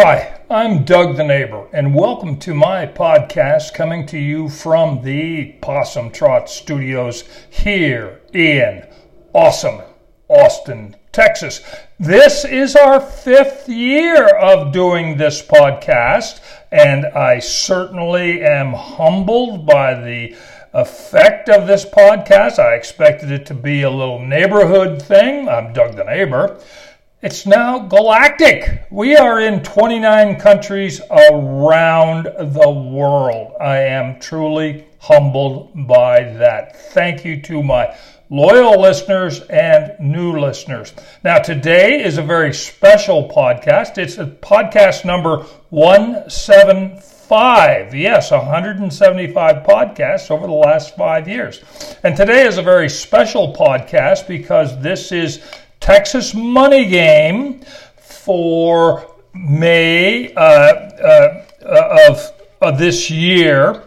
Hi, I'm Doug the Neighbor, and welcome to my podcast coming to you from the Possum Trot Studios here in awesome Austin, Texas. This is our fifth year of doing this podcast, and I certainly am humbled by the effect of this podcast. I expected it to be a little neighborhood thing. I'm Doug the Neighbor. It's now galactic. We are in 29 countries around the world. I am truly humbled by that. Thank you to my loyal listeners and new listeners. Now, today is a very special podcast. It's a podcast number 175. Yes, 175 podcasts over the last five years. And today is a very special podcast because this is Texas Money Game for May uh, uh, of, of this year.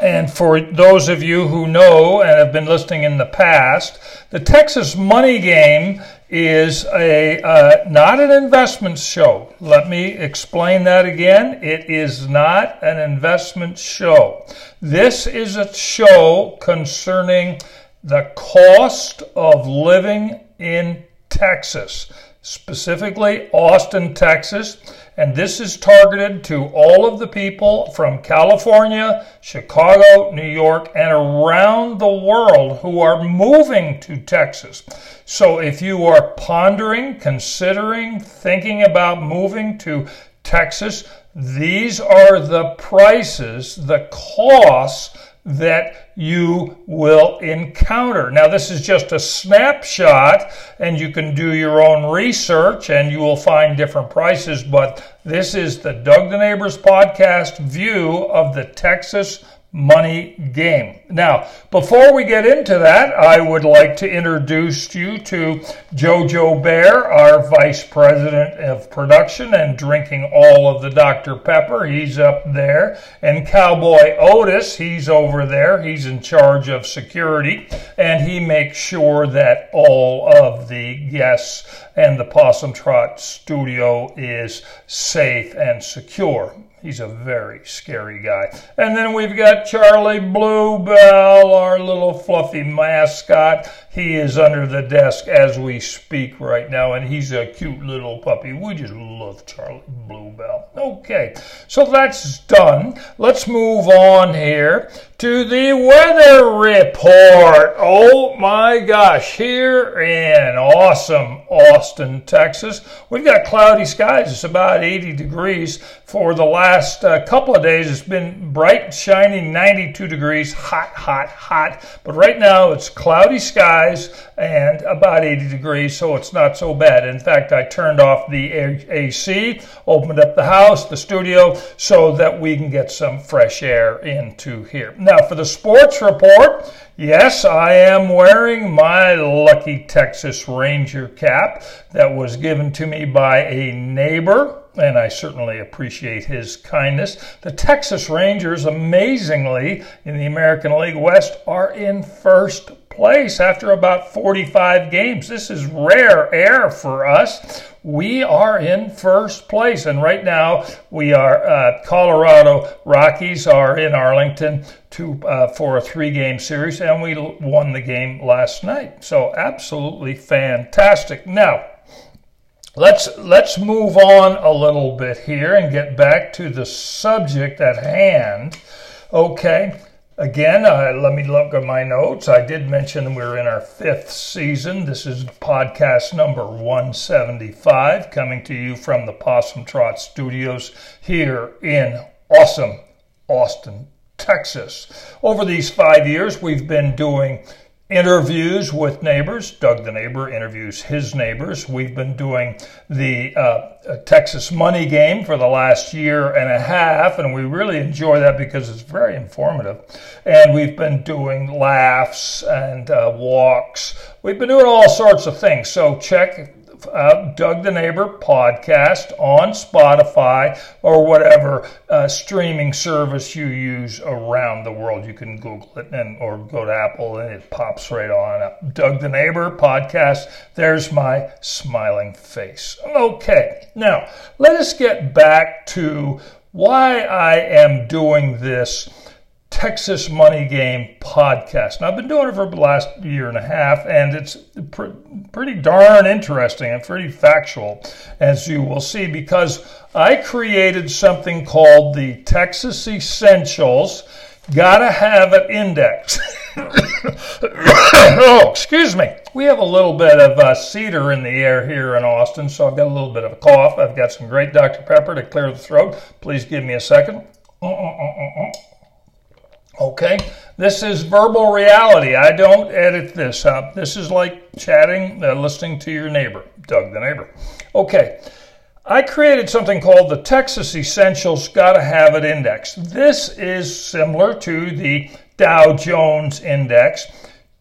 And for those of you who know and have been listening in the past, the Texas Money Game is a uh, not an investment show. Let me explain that again. It is not an investment show. This is a show concerning the cost of living in Texas, specifically Austin, Texas. And this is targeted to all of the people from California, Chicago, New York, and around the world who are moving to Texas. So if you are pondering, considering, thinking about moving to Texas, these are the prices, the costs that you will encounter. Now, this is just a snapshot, and you can do your own research and you will find different prices, but this is the Doug the Neighbors podcast view of the Texas money game. Now, before we get into that, I would like to introduce you to Jojo Bear, our Vice President of Production and drinking all of the Dr. Pepper. He's up there. And Cowboy Otis, he's over there. He's in charge of security and he makes sure that all of the guests and the Possum Trot studio is safe and secure. He's a very scary guy. And then we've got Charlie Bluebell, our little fluffy mascot. He is under the desk as we speak right now, and he's a cute little puppy. We just love Charlie Bluebell. Okay, so that's done. Let's move on here to the weather report. Oh my gosh, here in awesome Austin, Texas, we've got cloudy skies. It's about 80 degrees. For the last uh, couple of days, it's been bright, shiny, 92 degrees, hot, hot, hot. But right now, it's cloudy skies and about 80 degrees, so it's not so bad. In fact, I turned off the AC, opened up the house, the studio, so that we can get some fresh air into here. Now, for the sports report, yes, I am wearing my lucky Texas Ranger cap that was given to me by a neighbor and I certainly appreciate his kindness. The Texas Rangers, amazingly, in the American League West, are in first place after about 45 games. This is rare air for us. We are in first place, and right now we are. Uh, Colorado Rockies are in Arlington to uh, for a three-game series, and we won the game last night. So absolutely fantastic. Now. Let's let's move on a little bit here and get back to the subject at hand. Okay, Again, uh, let me look at my notes. I did mention we're in our fifth season. This is podcast number 175, coming to you from the Possum Trot Studios here in awesome Austin, Texas. Over these five years, we've been doing interviews with neighbors. Doug the neighbor interviews his neighbors. We've been doing the uh, Texas Money Game for the last year and a half, and we really enjoy that because it's very informative. And we've been doing laughs and uh, walks. We've been doing all sorts of things. So check uh, Doug the Neighbor podcast on Spotify or whatever uh, streaming service you use around the world. You can Google it and or go to Apple and it pops right on up. Doug the Neighbor podcast. There's my smiling face. Okay, now let us get back to why I am doing this Texas Money Game podcast. Now, I've been doing it for the last year and a half, and it's pr- pretty darn interesting and pretty factual, as you will see, because I created something called the Texas Essentials Gotta Have It Index. oh, excuse me. We have a little bit of uh, cedar in the air here in Austin, so I've got a little bit of a cough. I've got some great Dr. Pepper to clear the throat. Please give me a second. Uh-uh-uh-uh. Okay, this is verbal reality. I don't edit this up. This is like chatting, uh, listening to your neighbor, Doug the neighbor. Okay, I created something called the Texas Essentials Gotta Have It Index. This is similar to the Dow Jones Index.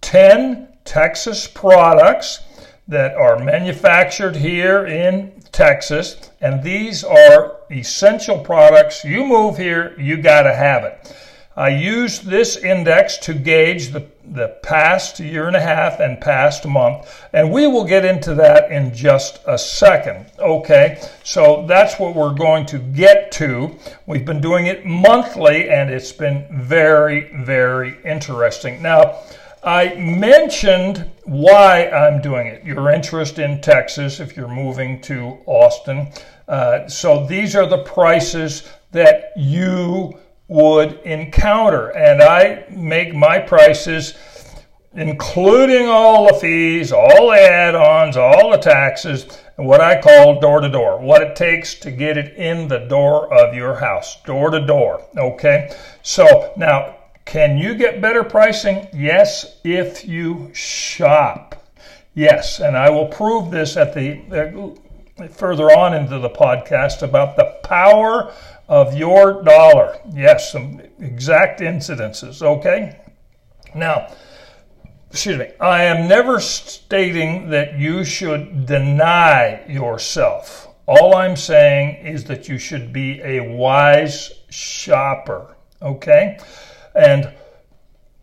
10 Texas products that are manufactured here in Texas, and these are essential products. You move here, you gotta have it. I used this index to gauge the, the past year and a half and past month, and we will get into that in just a second. Okay, so that's what we're going to get to. We've been doing it monthly, and it's been very, very interesting. Now, I mentioned why I'm doing it. Your interest in Texas, if you're moving to Austin. Uh, so these are the prices that you would encounter. And I make my prices, including all the fees, all the add ons, all the taxes, what I call door to door, what it takes to get it in the door of your house, door to door. Okay? So now, can you get better pricing? Yes, if you shop. Yes, and I will prove this at the further on into the podcast about the power of your dollar. Yes, some exact incidences, okay? Now, excuse me, I am never stating that you should deny yourself. All I'm saying is that you should be a wise shopper, okay? And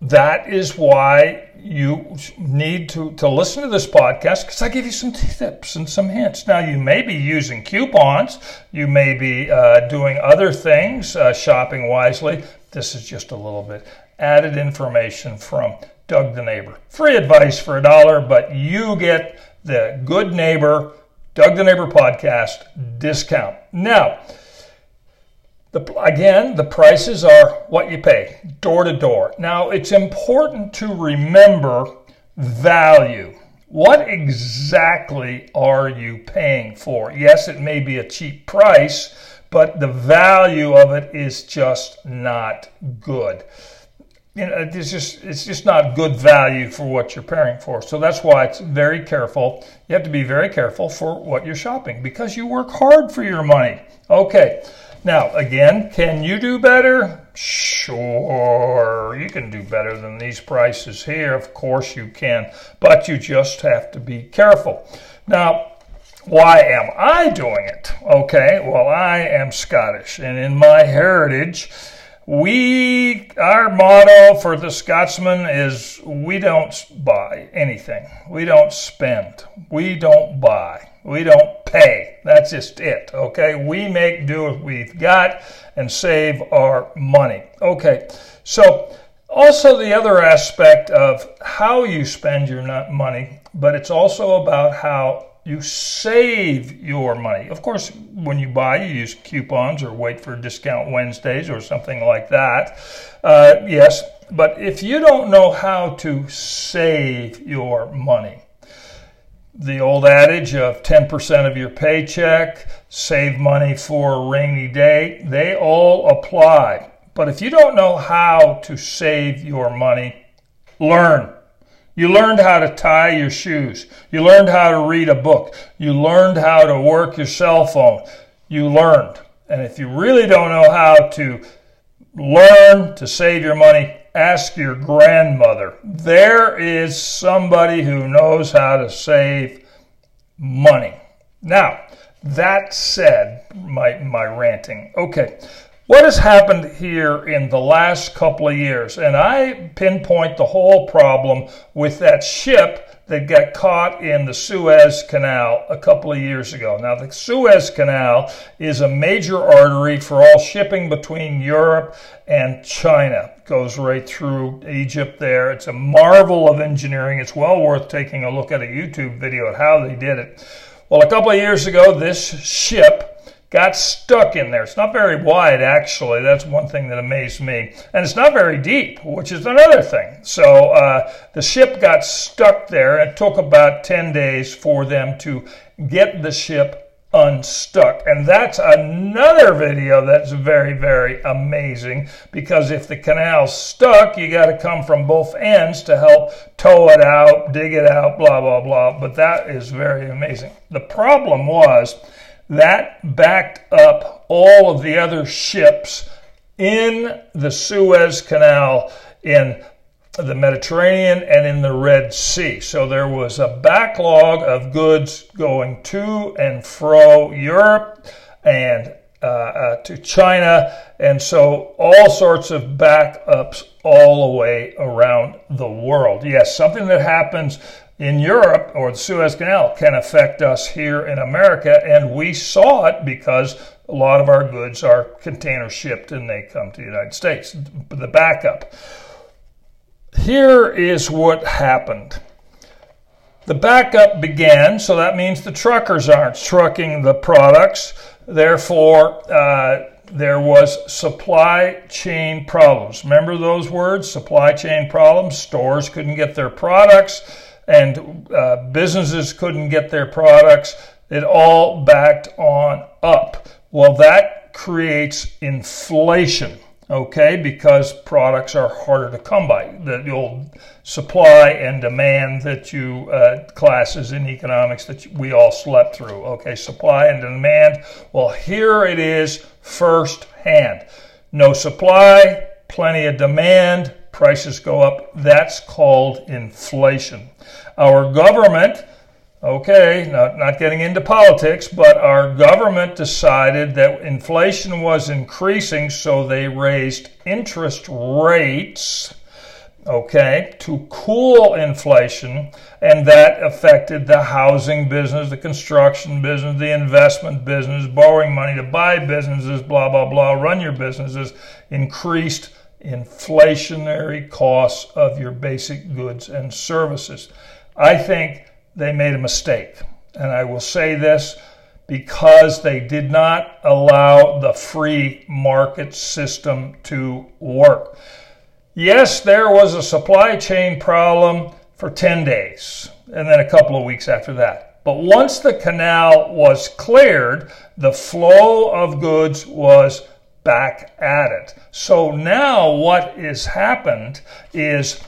that is why you need to, to listen to this podcast because I give you some tips and some hints. Now, you may be using coupons, you may be uh, doing other things, uh, shopping wisely. This is just a little bit added information from Doug the Neighbor. Free advice for a dollar, but you get the Good Neighbor, Doug the Neighbor podcast discount. Now, the, again, the prices are what you pay, door to door. Now, it's important to remember value. What exactly are you paying for? Yes, it may be a cheap price, but the value of it is just not good. You know, it's just it's just not good value for what you're paying for. So that's why it's very careful. You have to be very careful for what you're shopping because you work hard for your money. Okay. Now, again, can you do better? Sure, you can do better than these prices here. Of course you can, but you just have to be careful. Now, why am I doing it? Okay, well, I am Scottish, and in my heritage, we our motto for the Scotsman is we don't buy anything. We don't spend. We don't buy. We don't pay. That's just it. Okay? We make do what we've got and save our money. Okay. So also the other aspect of how you spend your money, but it's also about how you save your money. Of course, when you buy, you use coupons or wait for discount Wednesdays or something like that. Uh, yes, but if you don't know how to save your money, the old adage of 10% of your paycheck, save money for a rainy day, they all apply. But if you don't know how to save your money, learn. You learned how to tie your shoes. You learned how to read a book. You learned how to work your cell phone. You learned. And if you really don't know how to learn to save your money, ask your grandmother. There is somebody who knows how to save money. Now, that said, my, my ranting. Okay, what has happened here in the last couple of years? And I pinpoint the whole problem with that ship that got caught in the Suez Canal a couple of years ago. Now, the Suez Canal is a major artery for all shipping between Europe and China. It goes right through Egypt there. It's a marvel of engineering. It's well worth taking a look at a YouTube video of how they did it. Well, a couple of years ago, this ship got stuck in there. It's not very wide, actually. That's one thing that amazed me. And it's not very deep, which is another thing. So uh, the ship got stuck there. It took about 10 days for them to get the ship unstuck. And that's another video that's very, very amazing because if the canal's stuck, you got to come from both ends to help tow it out, dig it out, blah, blah, blah. But that is very amazing. The problem was, that backed up all of the other ships in the Suez Canal in the Mediterranean and in the Red Sea. So there was a backlog of goods going to and fro Europe and uh, uh, to China, and so all sorts of backups all the way around the world. Yes, something that happens in Europe or the Suez Canal can affect us here in America, and we saw it because a lot of our goods are container shipped and they come to the United States. The backup. Here is what happened. The backup began, so that means the truckers aren't trucking the products. Therefore, uh, there was supply chain problems. Remember those words? Supply chain problems. Stores couldn't get their products and uh, businesses couldn't get their products. It all backed on up. Well, that creates inflation, okay, because products are harder to come by. The, old supply and demand that you uh, classes in economics that we all slept through, okay, supply and demand. Well, here it is firsthand. No supply, plenty of demand, prices go up. That's called inflation. Our government, okay, not, not getting into politics, but our government decided that inflation was increasing, so they raised interest rates okay, to cool inflation, and that affected the housing business, the construction business, the investment business, borrowing money to buy businesses, blah, blah, blah, run your businesses, increased inflationary costs of your basic goods and services. I think they made a mistake. And I will say this because they did not allow the free market system to work. Yes, there was a supply chain problem for 10 days and then a couple of weeks after that. But once the canal was cleared, the flow of goods was back at it. So now what has happened is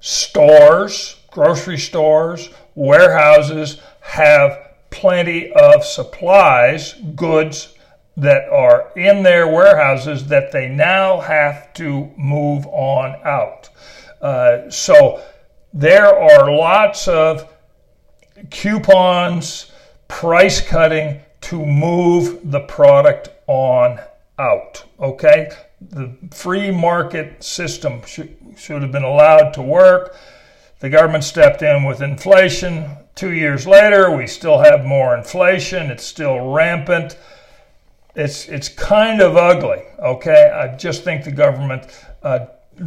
stores, grocery stores, warehouses have plenty of supplies, goods that are in their warehouses that they now have to move on out. Uh, so there are lots of coupons, price cutting to move the product on out. Okay? The free market system should, should have been allowed to work. The government stepped in with inflation. Two years later, we still have more inflation. It's still rampant. It's, it's kind of ugly, okay? I just think the government uh,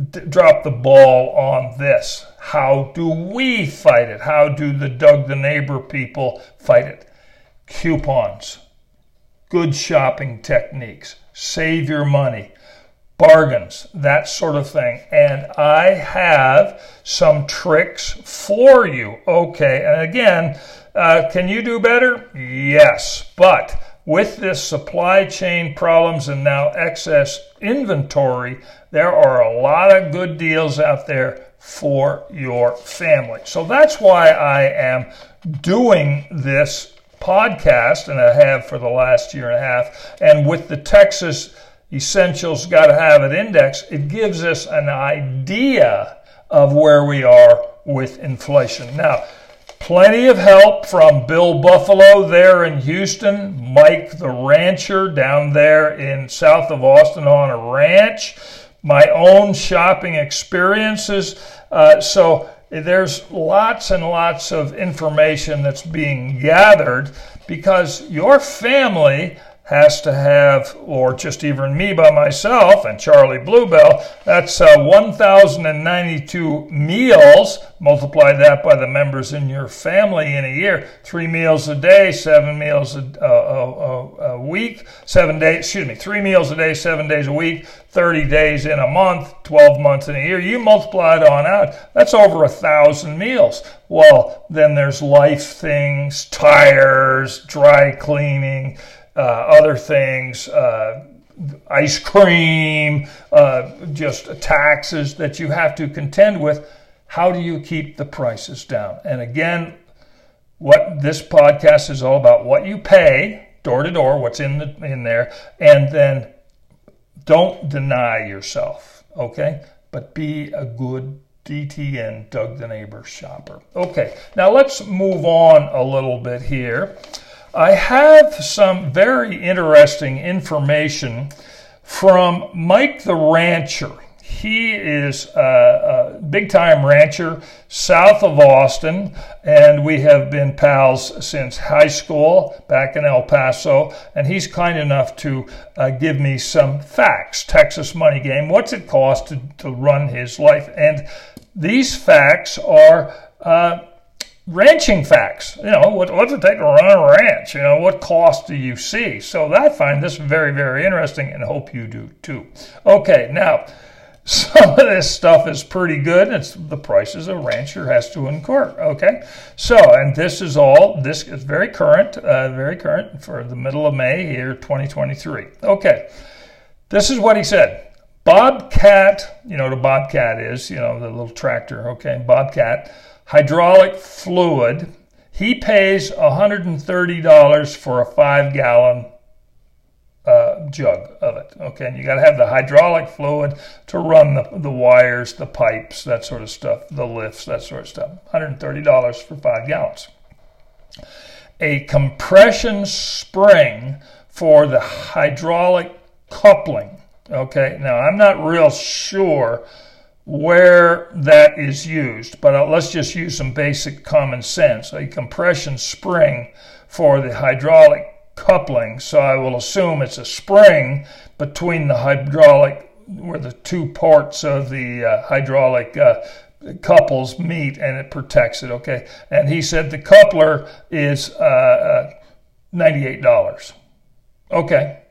d- dropped the ball on this. How do we fight it? How do the Doug the Neighbor people fight it? Coupons, good shopping techniques, save your money, bargains, that sort of thing. And I have some tricks for you. Okay, and again, uh, can you do better? Yes, but with this supply chain problems and now excess inventory, there are a lot of good deals out there for your family. So that's why I am doing this podcast, and I have for the last year and a half. And with the Texas Essentials Got to Have It Index, it gives us an idea of where we are with inflation. Now, Plenty of help from Bill Buffalo there in Houston, Mike the Rancher down there in south of Austin on a ranch, my own shopping experiences. Uh, so there's lots and lots of information that's being gathered because your family has to have, or just even me by myself and Charlie Bluebell, that's uh, 1,092 meals. Multiply that by the members in your family in a year. Three meals a day, seven meals a, a, a, a week, seven days, excuse me, three meals a day, seven days a week, 30 days in a month, 12 months in a year. You multiply it on out, that's over a thousand meals. Well, then there's life things, tires, dry cleaning uh, other things, uh, ice cream, uh, just taxes that you have to contend with. How do you keep the prices down? And again, what this podcast is all about what you pay door to door, what's in the, in there, and then don't deny yourself, okay? But be a good DTN, Doug the Neighbor shopper. Okay, now let's move on a little bit here. I have some very interesting information from Mike the Rancher. He is a, a big time rancher south of Austin, and we have been pals since high school back in El Paso. And he's kind enough to uh, give me some facts Texas Money Game, what's it cost to, to run his life. And these facts are. Uh, ranching facts. You know, what, what's it take to run a ranch? You know, what cost do you see? So I find this very, very interesting and hope you do too. Okay, now, some of this stuff is pretty good. It's the prices a rancher has to incur. Okay, so and this is all. This is very current, uh, very current for the middle of May here, 2023. Okay, this is what he said. Bobcat, you know what a Bobcat is, you know the little tractor. Okay, Bobcat hydraulic fluid. He pays $130 for a five gallon uh, jug of it. Okay, and you got to have the hydraulic fluid to run the, the wires, the pipes, that sort of stuff, the lifts, that sort of stuff. $130 for five gallons. A compression spring for the hydraulic coupling. Okay, now I'm not real sure where that is used, but uh, let's just use some basic common sense. A compression spring for the hydraulic coupling, so I will assume it's a spring between the hydraulic, where the two parts of the uh, hydraulic uh, couples meet and it protects it, okay? And he said the coupler is uh, uh $98. Okay,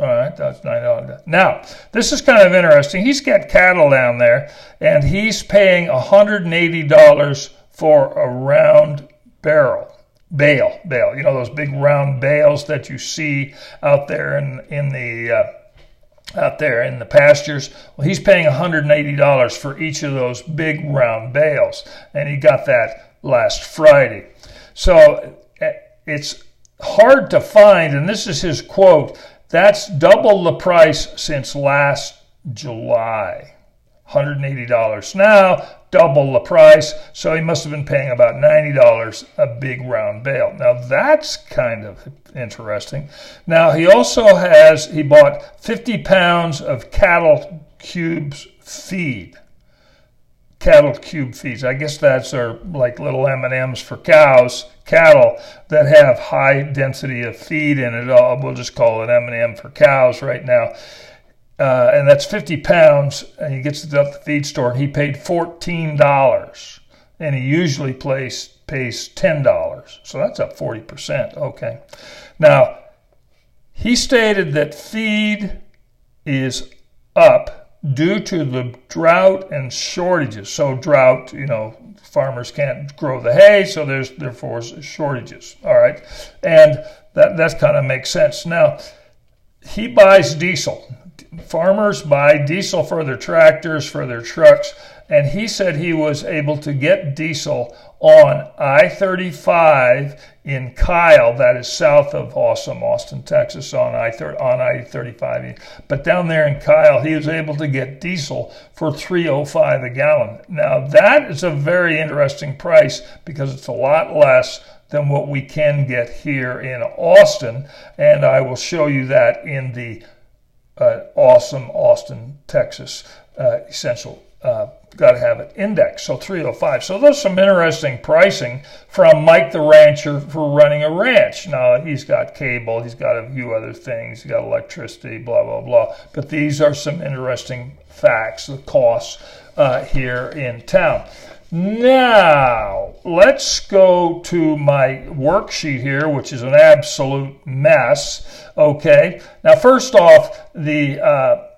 all right, that's nine dollars. Now, this is kind of interesting. He's got cattle down there, and he's paying hundred and eighty dollars for a round barrel, bale, bale. You know those big round bales that you see out there in in the uh, out there in the pastures. Well, he's paying hundred and eighty dollars for each of those big round bales, and he got that last Friday. So eh, it's hard to find, and this is his quote that's double the price since last July. $180 now, double the price. So he must have been paying about $90 a big round bale. Now that's kind of interesting. Now he also has, he bought 50 pounds of cattle cubes feed cattle cube feeds. I guess that's are like little M&Ms for cows, cattle that have high density of feed in it. Uh, we'll just call it M&M for cows right now. Uh, and that's 50 pounds, and he gets it at the feed store. He paid $14, and he usually pays, pays $10. So that's up 40%. Okay. Now, he stated that feed is up due to the drought and shortages. So drought, you know, farmers can't grow the hay, so there's therefore shortages. All right, and that that kind of makes sense. Now he buys diesel. Farmers buy diesel for their tractors, for their trucks, and he said he was able to get diesel on I 35 in Kyle, that is south of Awesome, Austin, Texas, on I on I 35. But down there in Kyle, he was able to get diesel for 305 a gallon. Now that is a very interesting price because it's a lot less than what we can get here in Austin, and I will show you that in the uh, awesome Austin, Texas uh, essential uh, got to have it index. So 305. So there's some interesting pricing from Mike the rancher for running a ranch. Now he's got cable, he's got a few other things, he's got electricity, blah blah blah. But these are some interesting facts, the costs uh, here in town. Now, let's go to my worksheet here, which is an absolute mess. Okay. Now, first off, the uh,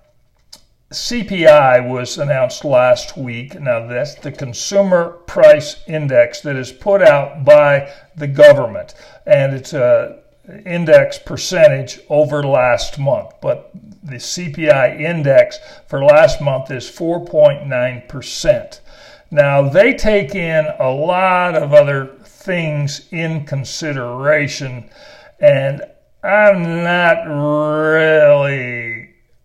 CPI was announced last week. Now, that's the Consumer Price Index that is put out by the government, and it's a index percentage over last month. But the CPI index for last month is 4.9 percent. Now, they take in a lot of other things in consideration, and I'm not really,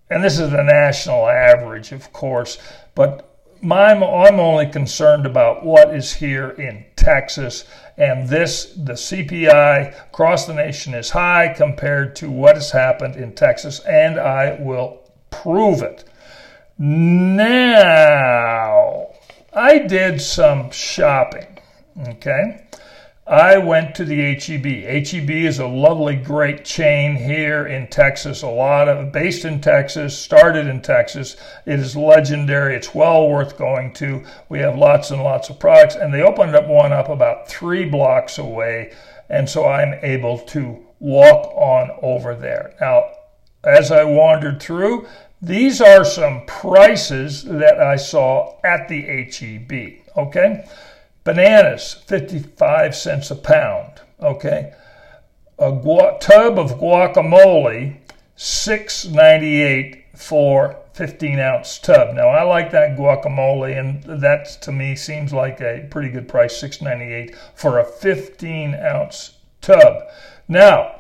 and this is the national average, of course, but my, I'm only concerned about what is here in Texas, and this, the CPI across the nation is high compared to what has happened in Texas, and I will prove it. Now, I did some shopping. Okay. I went to the HEB. HEB is a lovely, great chain here in Texas. A lot of based in Texas, started in Texas. It is legendary. It's well worth going to. We have lots and lots of products, and they opened up one up about three blocks away, and so I'm able to walk on over there. Now, as I wandered through, these are some prices that I saw at the HEB. Okay. Bananas, 55 cents a pound. Okay. A gu- tub of guacamole, 6.98 for 15 ounce tub. Now I like that guacamole, and that to me seems like a pretty good price, 6.98 for a 15 ounce tub. Now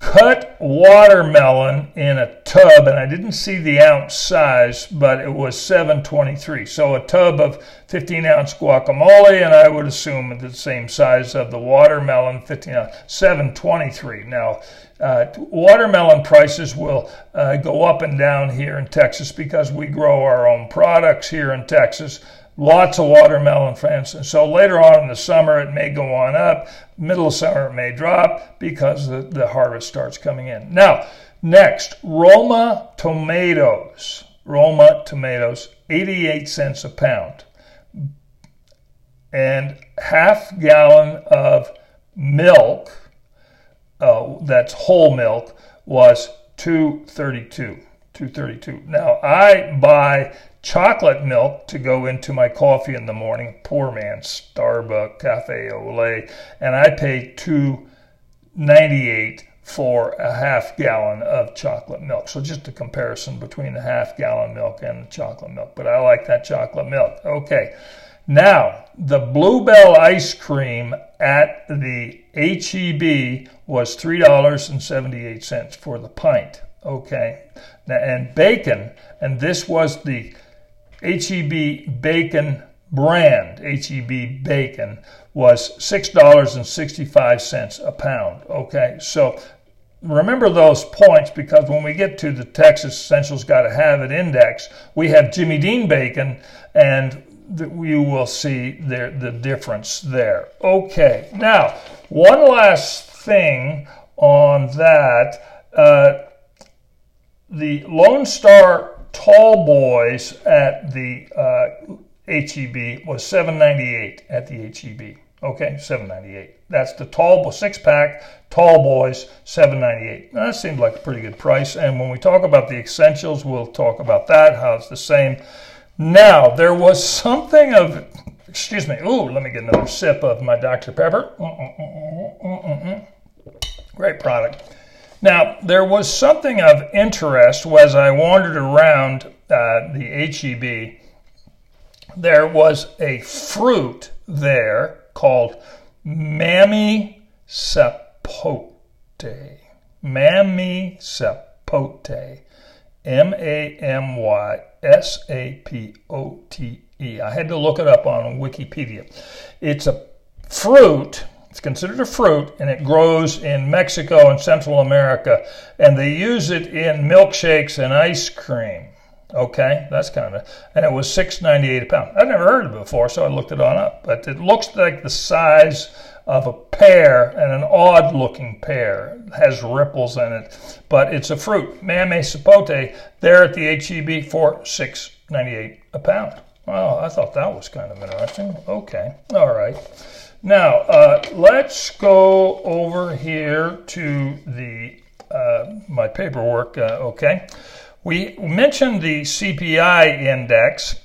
cut watermelon in a tub, and I didn't see the ounce size, but it was 723. So a tub of 15 ounce guacamole, and I would assume the same size of the watermelon, 15 uh, ounce, 723. Now, uh, watermelon prices will uh, go up and down here in Texas because we grow our own products here in Texas lots of watermelon fans. And so later on in the summer, it may go on up. Middle of summer, it may drop because the, the harvest starts coming in. Now, next, Roma tomatoes. Roma tomatoes, 88 cents a pound. And half gallon of milk, uh, that's whole milk, was 232. 232. Now I buy chocolate milk to go into my coffee in the morning. Poor man, Starbucks Cafe Ole, and I pay two ninety eight for a half gallon of chocolate milk. So just a comparison between the half gallon milk and the chocolate milk. But I like that chocolate milk. Okay. Now, the Bluebell ice cream at the HEB was $3.78 for the pint. Okay. Now, and bacon, and this was the HEB bacon brand, HEB bacon, was $6.65 a pound. Okay, so remember those points because when we get to the Texas Essentials Got to Have It index, we have Jimmy Dean bacon, and you will see the, the difference there. Okay, now, one last thing on that. Uh, the Lone Star tall boys at the uh, HEB was 798 at the HEB. Okay, 798. That's the tall six pack tall boys 798. That seems like a pretty good price. And when we talk about the essentials, we'll talk about that. How it's the same. Now there was something of excuse me. Ooh, let me get another sip of my Dr Pepper. Mm-mm-mm-mm-mm. Great product. Now, there was something of interest as I wandered around uh, the HEB. There was a fruit there called Mammy Sapote. Mammy Sapote. M A M Y S A P O T I had to look it up on Wikipedia. It's a fruit, it's considered a fruit, and it grows in Mexico and Central America, and they use it in milkshakes and ice cream. Okay, that's kind of, and it was six ninety eight a pound. I've never heard of it before, so I looked it on up. But it looks like the size of a pear and an odd looking pear. It has ripples in it, but it's a fruit. Mamey sapote there at the HEB for six ninety eight a pound. Well, I thought that was kind of interesting. Okay, all right. Now uh, let's go over here to the uh, my paperwork. Uh, okay. We mentioned the CPI index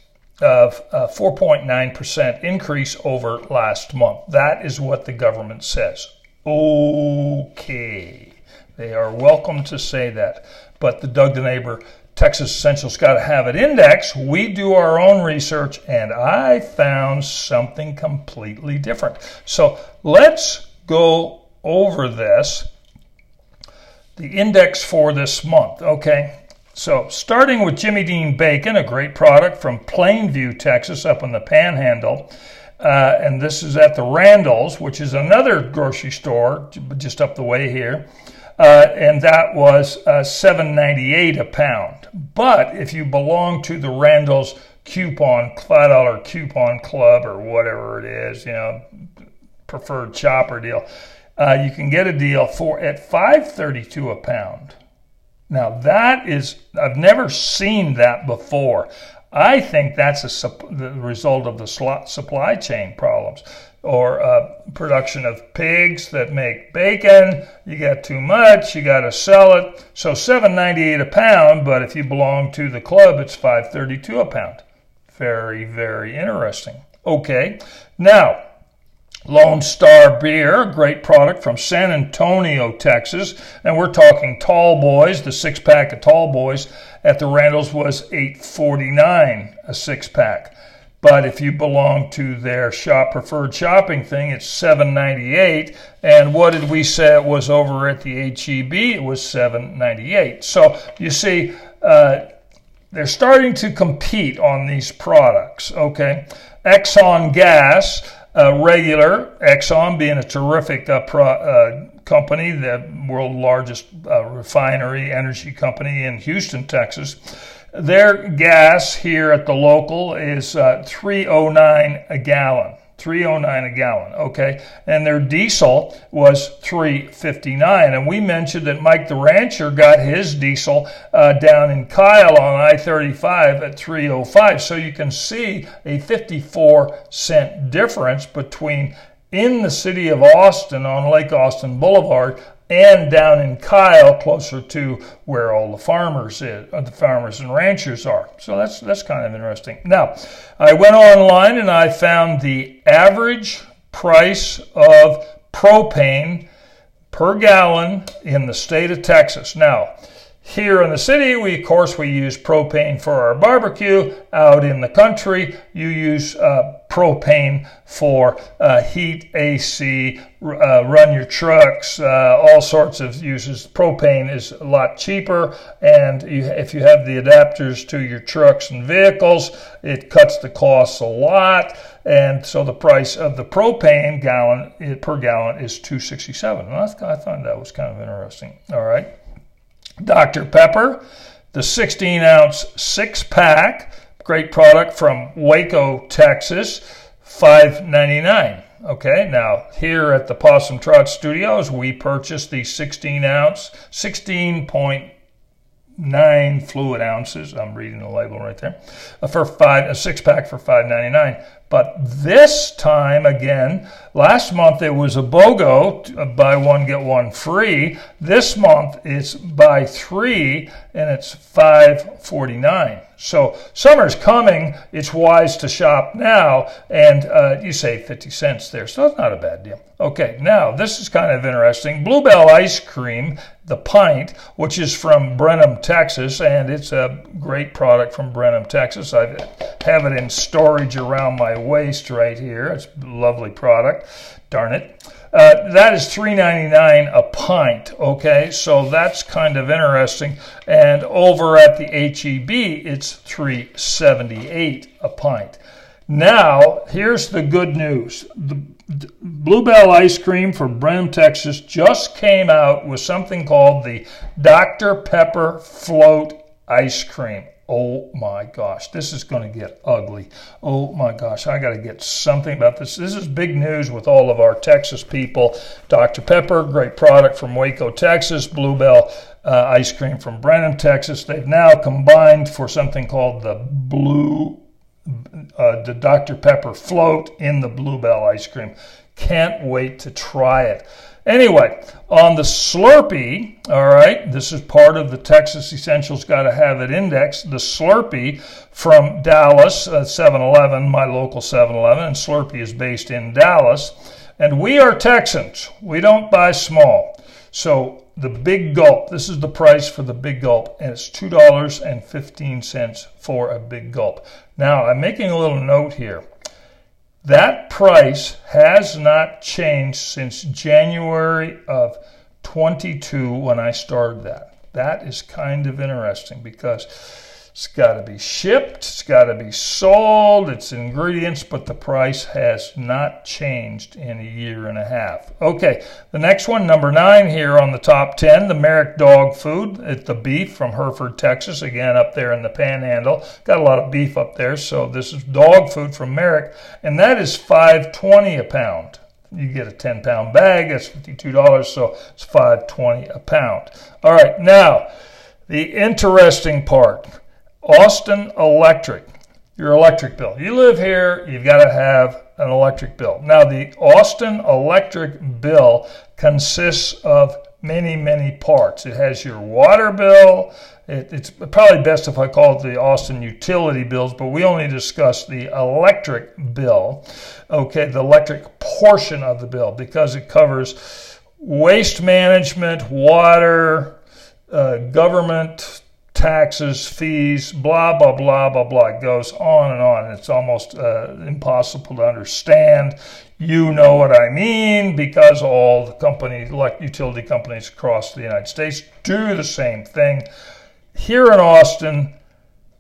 of 4.9% increase over last month. That is what the government says. Okay. They are welcome to say that. But the Doug the Neighbor Texas Essentials Got to Have It Index, we do our own research and I found something completely different. So let's go over this. The index for this month, okay? So, starting with Jimmy Dean Bacon, a great product from Plainview, Texas, up in the Panhandle. Uh, and this is at the Randalls, which is another grocery store just up the way here. Uh, and that was uh, 7.98 a pound. But if you belong to the Randalls coupon, $5 coupon club or whatever it is, you know, preferred chopper deal, uh, you can get a deal for at 5.32 a pound. Now, that is, I've never seen that before. I think that's a, the result of the slot supply chain problems or uh, production of pigs that make bacon. You got too much, you got to sell it. So 7.98 a pound, but if you belong to the club, it's 5.32 a pound. Very, very interesting. Okay, now Lone Star Beer, a great product from San Antonio, Texas. And we're talking tall boys. The six pack of tall boys at the Randalls was 849 a six pack. But if you belong to their shop preferred shopping thing, it's 798. And what did we say it was over at the HEB? It was 798. So you see, uh, they're starting to compete on these products. Okay, Exxon Gas uh, regular, Exxon being a terrific uh, pro, uh, company, the world largest uh, refinery energy company in Houston, Texas. Their gas here at the local is uh, 309 a gallon. 309 a gallon okay and their diesel was 359 and we mentioned that mike the rancher got his diesel uh, down in kyle on i-35 at 305 so you can see a 54 cent difference between in the city of austin on lake austin boulevard and down in Kyle, closer to where all the farmers is, uh, the farmers and ranchers are. So that's that's kind of interesting. Now, I went online and I found the average price of propane per gallon in the state of Texas. Now, here in the city, we of course we use propane for our barbecue. Out in the country, you use uh, propane for uh, heat, AC, uh, run your trucks, uh, all sorts of uses. Propane is a lot cheaper, and you, if you have the adapters to your trucks and vehicles, it cuts the costs a lot. And so the price of the propane gallon eh, per gallon is 267. I thought that was kind of interesting. All right. Dr. Pepper, the 16 ounce six pack, great product from Waco, Texas, 5.99. Okay, now here at the Possum Trot Studios, we purchased the 16 ounce, 16.9 fluid ounces. I'm reading the label right there uh, for five, a six pack for 5.99. But this time, again, last month it was a BOGO, uh, buy one, get one free. This month it's buy three, and it's 549 so summer's coming. It's wise to shop now, and uh, you save 50 cents there. So that's not a bad deal. Okay, now this is kind of interesting. Bluebell ice cream, the pint, which is from Brenham, Texas, and it's a great product from Brenham, Texas. I have it in storage around my waist right here. It's a lovely product. Darn it. Uh, that is $3.99 a pint. Okay, so that's kind of interesting. And over at the HEB, it's $3.78 a pint. Now, here's the good news. The Bluebell ice cream from Brenham, Texas just came out with something called the Dr. Pepper Float ice cream. Oh my gosh, this is going to get ugly. Oh my gosh, I got to get something about this. This is big news with all of our Texas people. Dr. Pepper, great product from Waco, Texas. Bluebell uh, ice cream from Brenham, Texas. They've now combined for something called the Blue, uh, the Dr. Pepper float in the Bluebell ice cream. Can't wait to try it. Anyway, on the Slurpee, all right, this is part of the Texas Essentials Got to Have It Index. The Slurpee from Dallas, 7 uh, Eleven, my local 7 Eleven, and Slurpee is based in Dallas. And we are Texans. We don't buy small. So the big gulp, this is the price for the big gulp, and it's $2.15 for a big gulp. Now, I'm making a little note here. That price has not changed since January of 22 when I started that. That is kind of interesting because it's got to be shipped, it's got to be sold, it's ingredients, but the price has not changed in a year and a half. Okay, the next one, number nine here on the top 10, the Merrick Dog Food. It's the beef from Hereford, Texas, again up there in the panhandle. Got a lot of beef up there, so this is dog food from Merrick, and that is 520 a pound. You get a 10 pound bag, that's $52, so it's 520 a pound. All right, now the interesting part Austin Electric, your electric bill. You live here, you've got to have an electric bill. Now, the Austin electric bill consists of many, many parts. It has your water bill. It, it's probably best if I call it the Austin utility bills, but we only discuss the electric bill, okay, the electric portion of the bill, because it covers waste management, water, uh, government, taxes, fees, blah, blah, blah, blah, blah. It goes on and on. It's almost uh, impossible to understand. You know what I mean because all the companies, like utility companies across the United States, do the same thing. Here in Austin,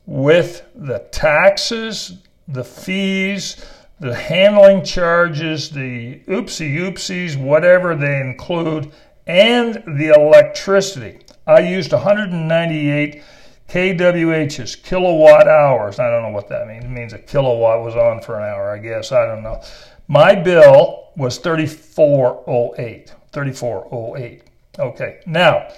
with the taxes, the fees, the handling charges, the oopsie oopsies, whatever they include, and the electricity. I used 198 kWhs, kilowatt hours. I don't know what that means. It means a kilowatt was on for an hour, I guess. I don't know. My bill was 3408. 3408. Okay. Now,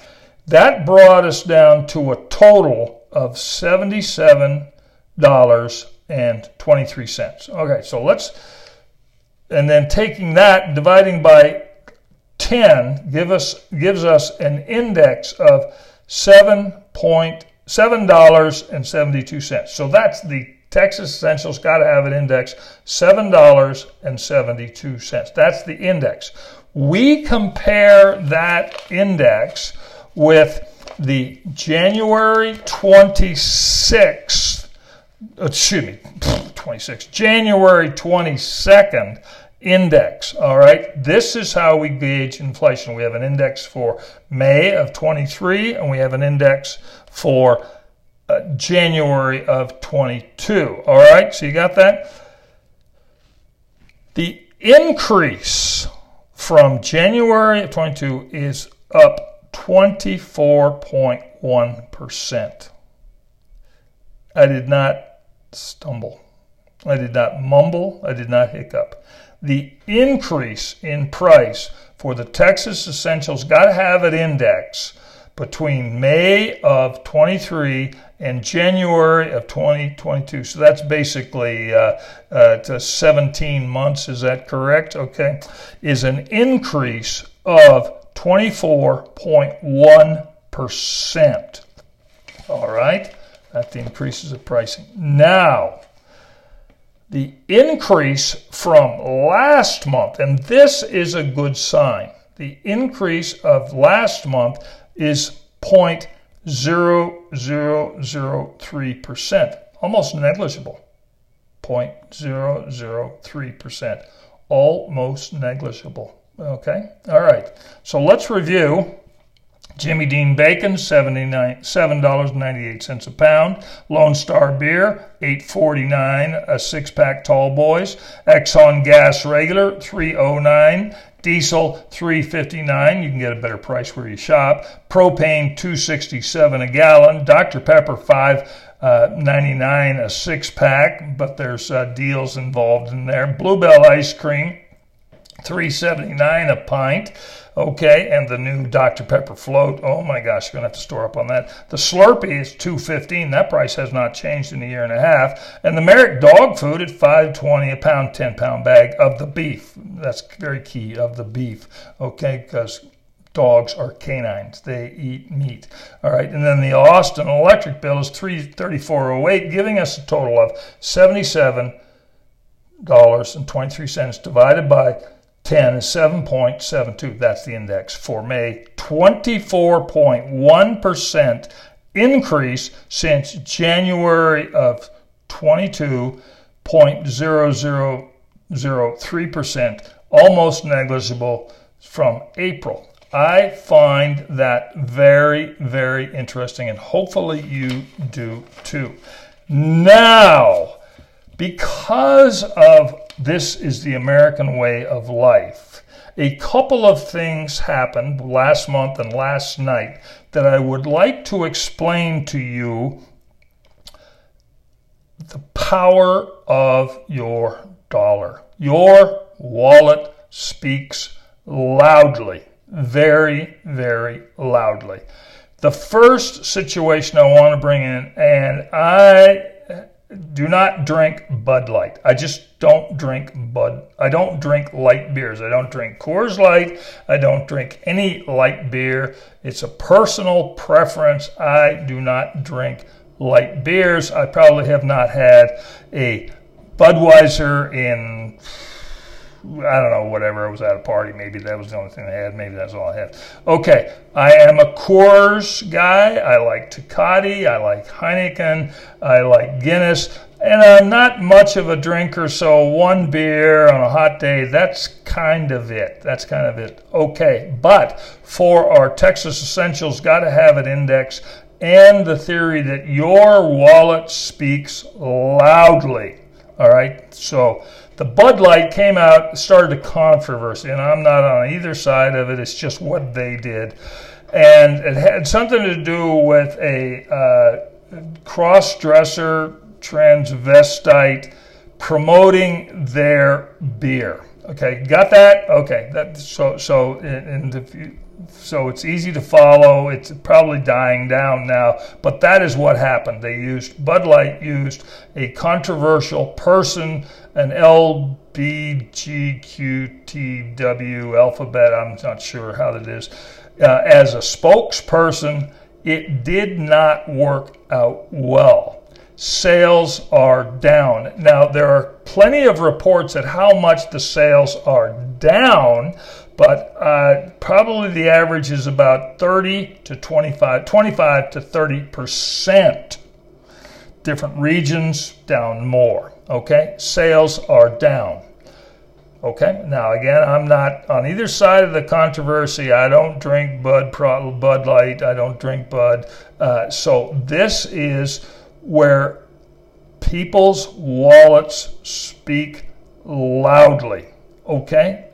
that brought us down to a total of $77.23. Okay, so let's and then taking that dividing by 10 give us, gives us an index of $7.72. So that's the Texas Essentials got to have an index $7.72. That's the index. We compare that index with the January 26th, excuse me, 26, January 22nd index. All right, this is how we gauge inflation. We have an index for May of 23, and we have an index for uh, January of 22. All right, so you got that? The increase from January of 22 is up 24.1%. I did not stumble. I did not mumble. I did not hiccup the increase in price for the Texas Essentials Got to Have It Index between May of 23 and January of 2022. So that's basically uh, uh, to 17 months. Is that correct? Okay. Is an increase of 24.1%. All right. That the increases of pricing. Now, the increase from last month, and this is a good sign. The increase of last month is 0.0003%, almost negligible. 0.003%. Almost negligible. Okay, all right. So let's review. Jimmy Dean bacon, $7.98 a pound. Lone Star beer, $8.49 a six pack tall boys. Exxon gas regular, $3.09. Diesel, $3.59. You can get a better price where you shop. Propane, $2.67 a gallon. Dr. Pepper, 5 uh, 99 a six pack, but there's uh, deals involved in there. Bluebell ice cream, 379 a pint. Okay, and the new Dr. Pepper float. Oh my gosh, you're gonna have to store up on that. The Slurpee is 215. That price has not changed in a year and a half. And the Merrick dog food at 520 a pound, 10 pound bag of the beef. That's very key of the beef. Okay, because dogs are canines. They eat meat. All right, and then the Austin electric bill is 334.08, giving us a total of $77.23 divided by 10 is 7.72. That's the index for May. 24.1% increase since January of 22.0003%, almost negligible from April. I find that very, very interesting, and hopefully you do too. Now, because of this is the American way of life, a couple of things happened last month and last night that I would like to explain to you the power of your dollar. Your wallet speaks loudly very, very loudly. The first situation I want to bring in, and I do not drink Bud Light. I just don't drink Bud. I don't drink light beers. I don't drink Coors Light. I don't drink any light beer. It's a personal preference. I do not drink light beers. I probably have not had a Budweiser in I don't know, whatever. I was at a party. Maybe that was the only thing I had. Maybe that's all I had. Okay, I am a Coors guy. I like Tecate. I like Heineken. I like Guinness. And I'm not much of a drinker, so one beer on a hot day, that's kind of it. That's kind of it. Okay, but for our Texas Essentials, got to have an index and the theory that your wallet speaks loudly. All right, so the Bud Light came out, started a controversy, and I'm not on either side of it. It's just what they did. And it had something to do with a uh, cross dresser transvestite promoting their beer. Okay, got that? Okay, that so so the so it's easy to follow. It's probably dying down now, but that is what happened. They used Bud Light used a controversial person, an LBGQTW alphabet. I'm not sure how that is. Uh, as a spokesperson, it did not work out well. Sales are down. Now, there are plenty of reports at how much the sales are down, but uh, probably the average is about 30 to 25, 25 to 30 percent. Different regions down more. Okay, sales are down. Okay, now again, I'm not on either side of the controversy. I don't drink Bud, Bud Light. I don't drink Bud. Uh, so this is where people's wallets speak loudly. Okay,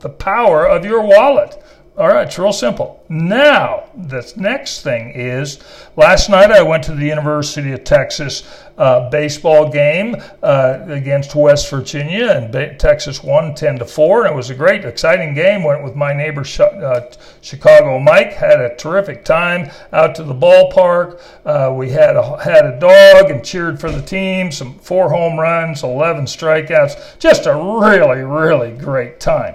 the power of your wallet. All right, it's real simple. Now, the next thing is last night I went to the University of Texas uh, baseball game uh, against West Virginia, and Texas won 10 to 4. And it was a great, exciting game. Went with my neighbor uh, Chicago Mike, had a terrific time out to the ballpark. Uh, we had a, had a dog and cheered for the team, some four home runs, 11 strikeouts. Just a really, really great time.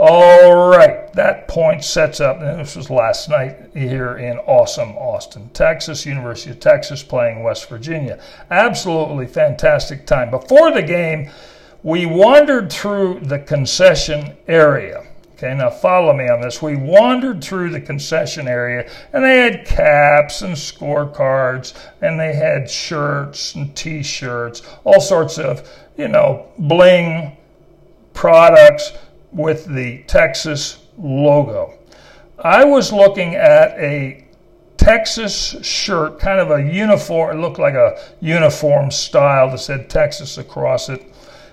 All right, that point sets up, this was last night here in awesome Austin, Texas, University of Texas playing West Virginia. Absolutely fantastic time. Before the game, we wandered through the concession area. Okay, now follow me on this. We wandered through the concession area and they had caps and scorecards and they had shirts and t shirts, all sorts of, you know, bling products with the Texas logo. I was looking at a Texas shirt, kind of a uniform, it looked like a uniform style that said Texas across it,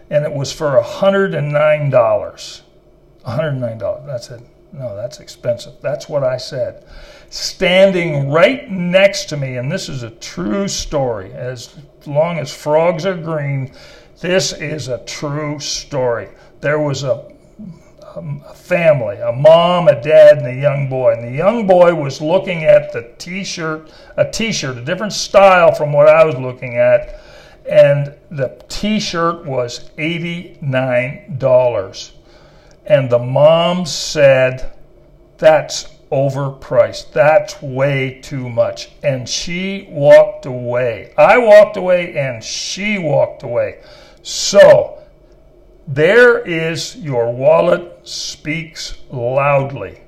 and it was for $109. $109. That's it. No, that's expensive. That's what I said. Standing right next to me, and this is a true story, as long as frogs are green, this is a true story. There was a, a family, a mom, a dad, and a young boy. And the young boy was looking at the t shirt, a t shirt, a different style from what I was looking at. And the t shirt was $89 and the mom said, That's overpriced. That's way too much. And she walked away. I walked away and she walked away. So, there is your wallet speaks loudly.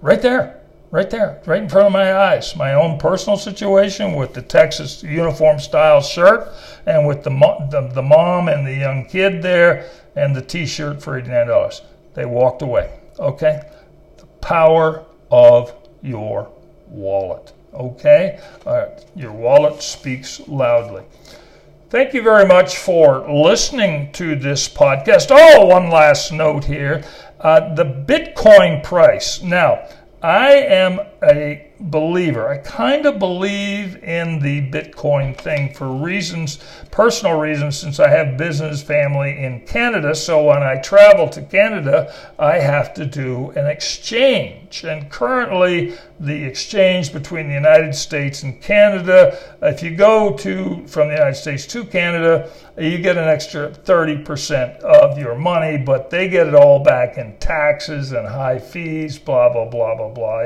Right there, right there, right in front of my eyes. My own personal situation with the Texas uniform style shirt and with the, the, the mom and the young kid there and the t shirt for $89. They walked away. Okay? The power of your wallet. Okay? All right. Your wallet speaks loudly. Thank you very much for listening to this podcast. Oh, one last note here. Uh, the Bitcoin price. Now, I am a believer. I kind of believe in the Bitcoin thing for reasons, personal reasons, since I have business family in Canada. So when I travel to Canada, I have to do an exchange. And currently, the exchange between the United States and Canada, if you go to from the United States to Canada, you get an extra 30% of your money, but they get it all back in taxes and high fees, blah, blah, blah, blah, blah.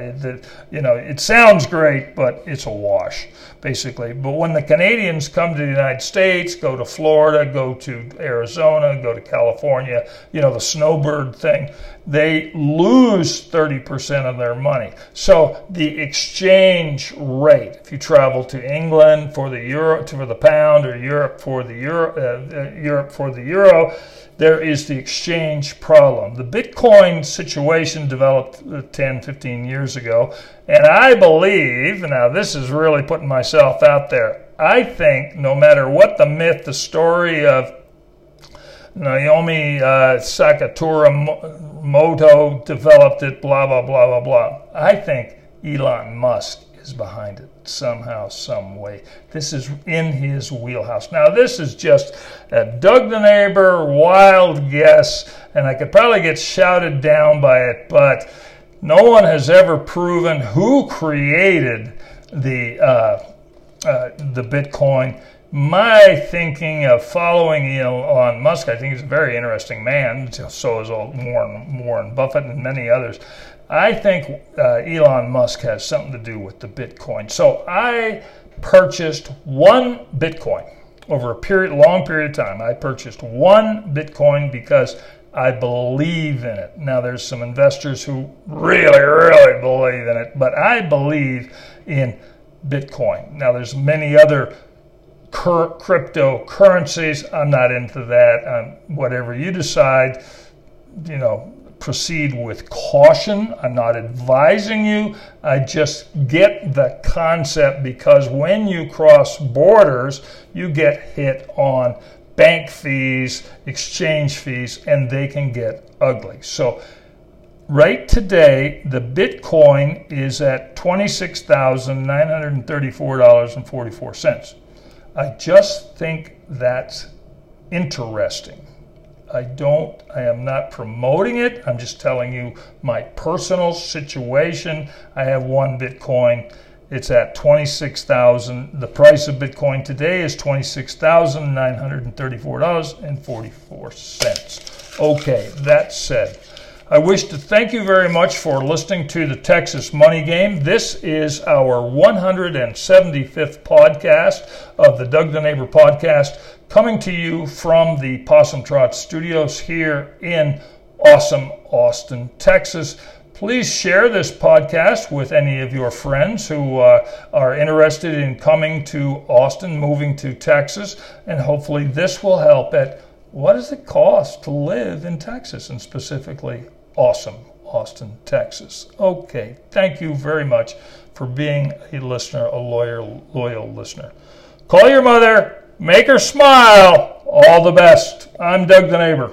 You know, it sounds great, but it's a wash, basically. But when the Canadians come to the United States, go to Florida, go to Arizona, go to California, you know, the snowbird thing, they lose 30% of their money. So the exchange rate, if you travel to England for the euro, for the pound, or Europe for the euro, uh, uh, Europe for the euro, there is the exchange problem. The Bitcoin situation developed uh, 10, 15 years ago, and I believe, now this is really putting myself out there, I think no matter what the myth, the story of Naomi uh, Sakamoto Moto developed it, blah, blah, blah, blah, blah. I think Elon Musk is behind it somehow, some way. This is in his wheelhouse. Now, this is just a Doug the Neighbor wild guess, and I could probably get shouted down by it, but no one has ever proven who created the uh, uh, the Bitcoin my thinking of following Elon Musk, I think he's a very interesting man. So is Warren, Warren Buffett and many others. I think uh, Elon Musk has something to do with the Bitcoin. So I purchased one Bitcoin over a period, long period of time. I purchased one Bitcoin because I believe in it. Now, there's some investors who really, really believe in it, but I believe in Bitcoin. Now, there's many other cryptocurrencies. I'm not into that. Um, whatever you decide, you know, proceed with caution. I'm not advising you. I just get the concept because when you cross borders, you get hit on bank fees, exchange fees, and they can get ugly. So, right today, the Bitcoin is at $26,934.44. I just think that's interesting. I don't, I am not promoting it. I'm just telling you my personal situation. I have one Bitcoin. It's at 26,000. The price of Bitcoin today is $26,934.44. Okay, that said, I wish to thank you very much for listening to the Texas Money Game. This is our 175th podcast of the Doug the Neighbor podcast, coming to you from the Possum Trot Studios here in awesome Austin, Texas. Please share this podcast with any of your friends who uh, are interested in coming to Austin, moving to Texas, and hopefully this will help at what does it cost to live in Texas and specifically awesome Austin, Texas. Okay, thank you very much for being a listener, a loyal, loyal listener. Call your mother, make her smile. All the best. I'm Doug the Neighbor.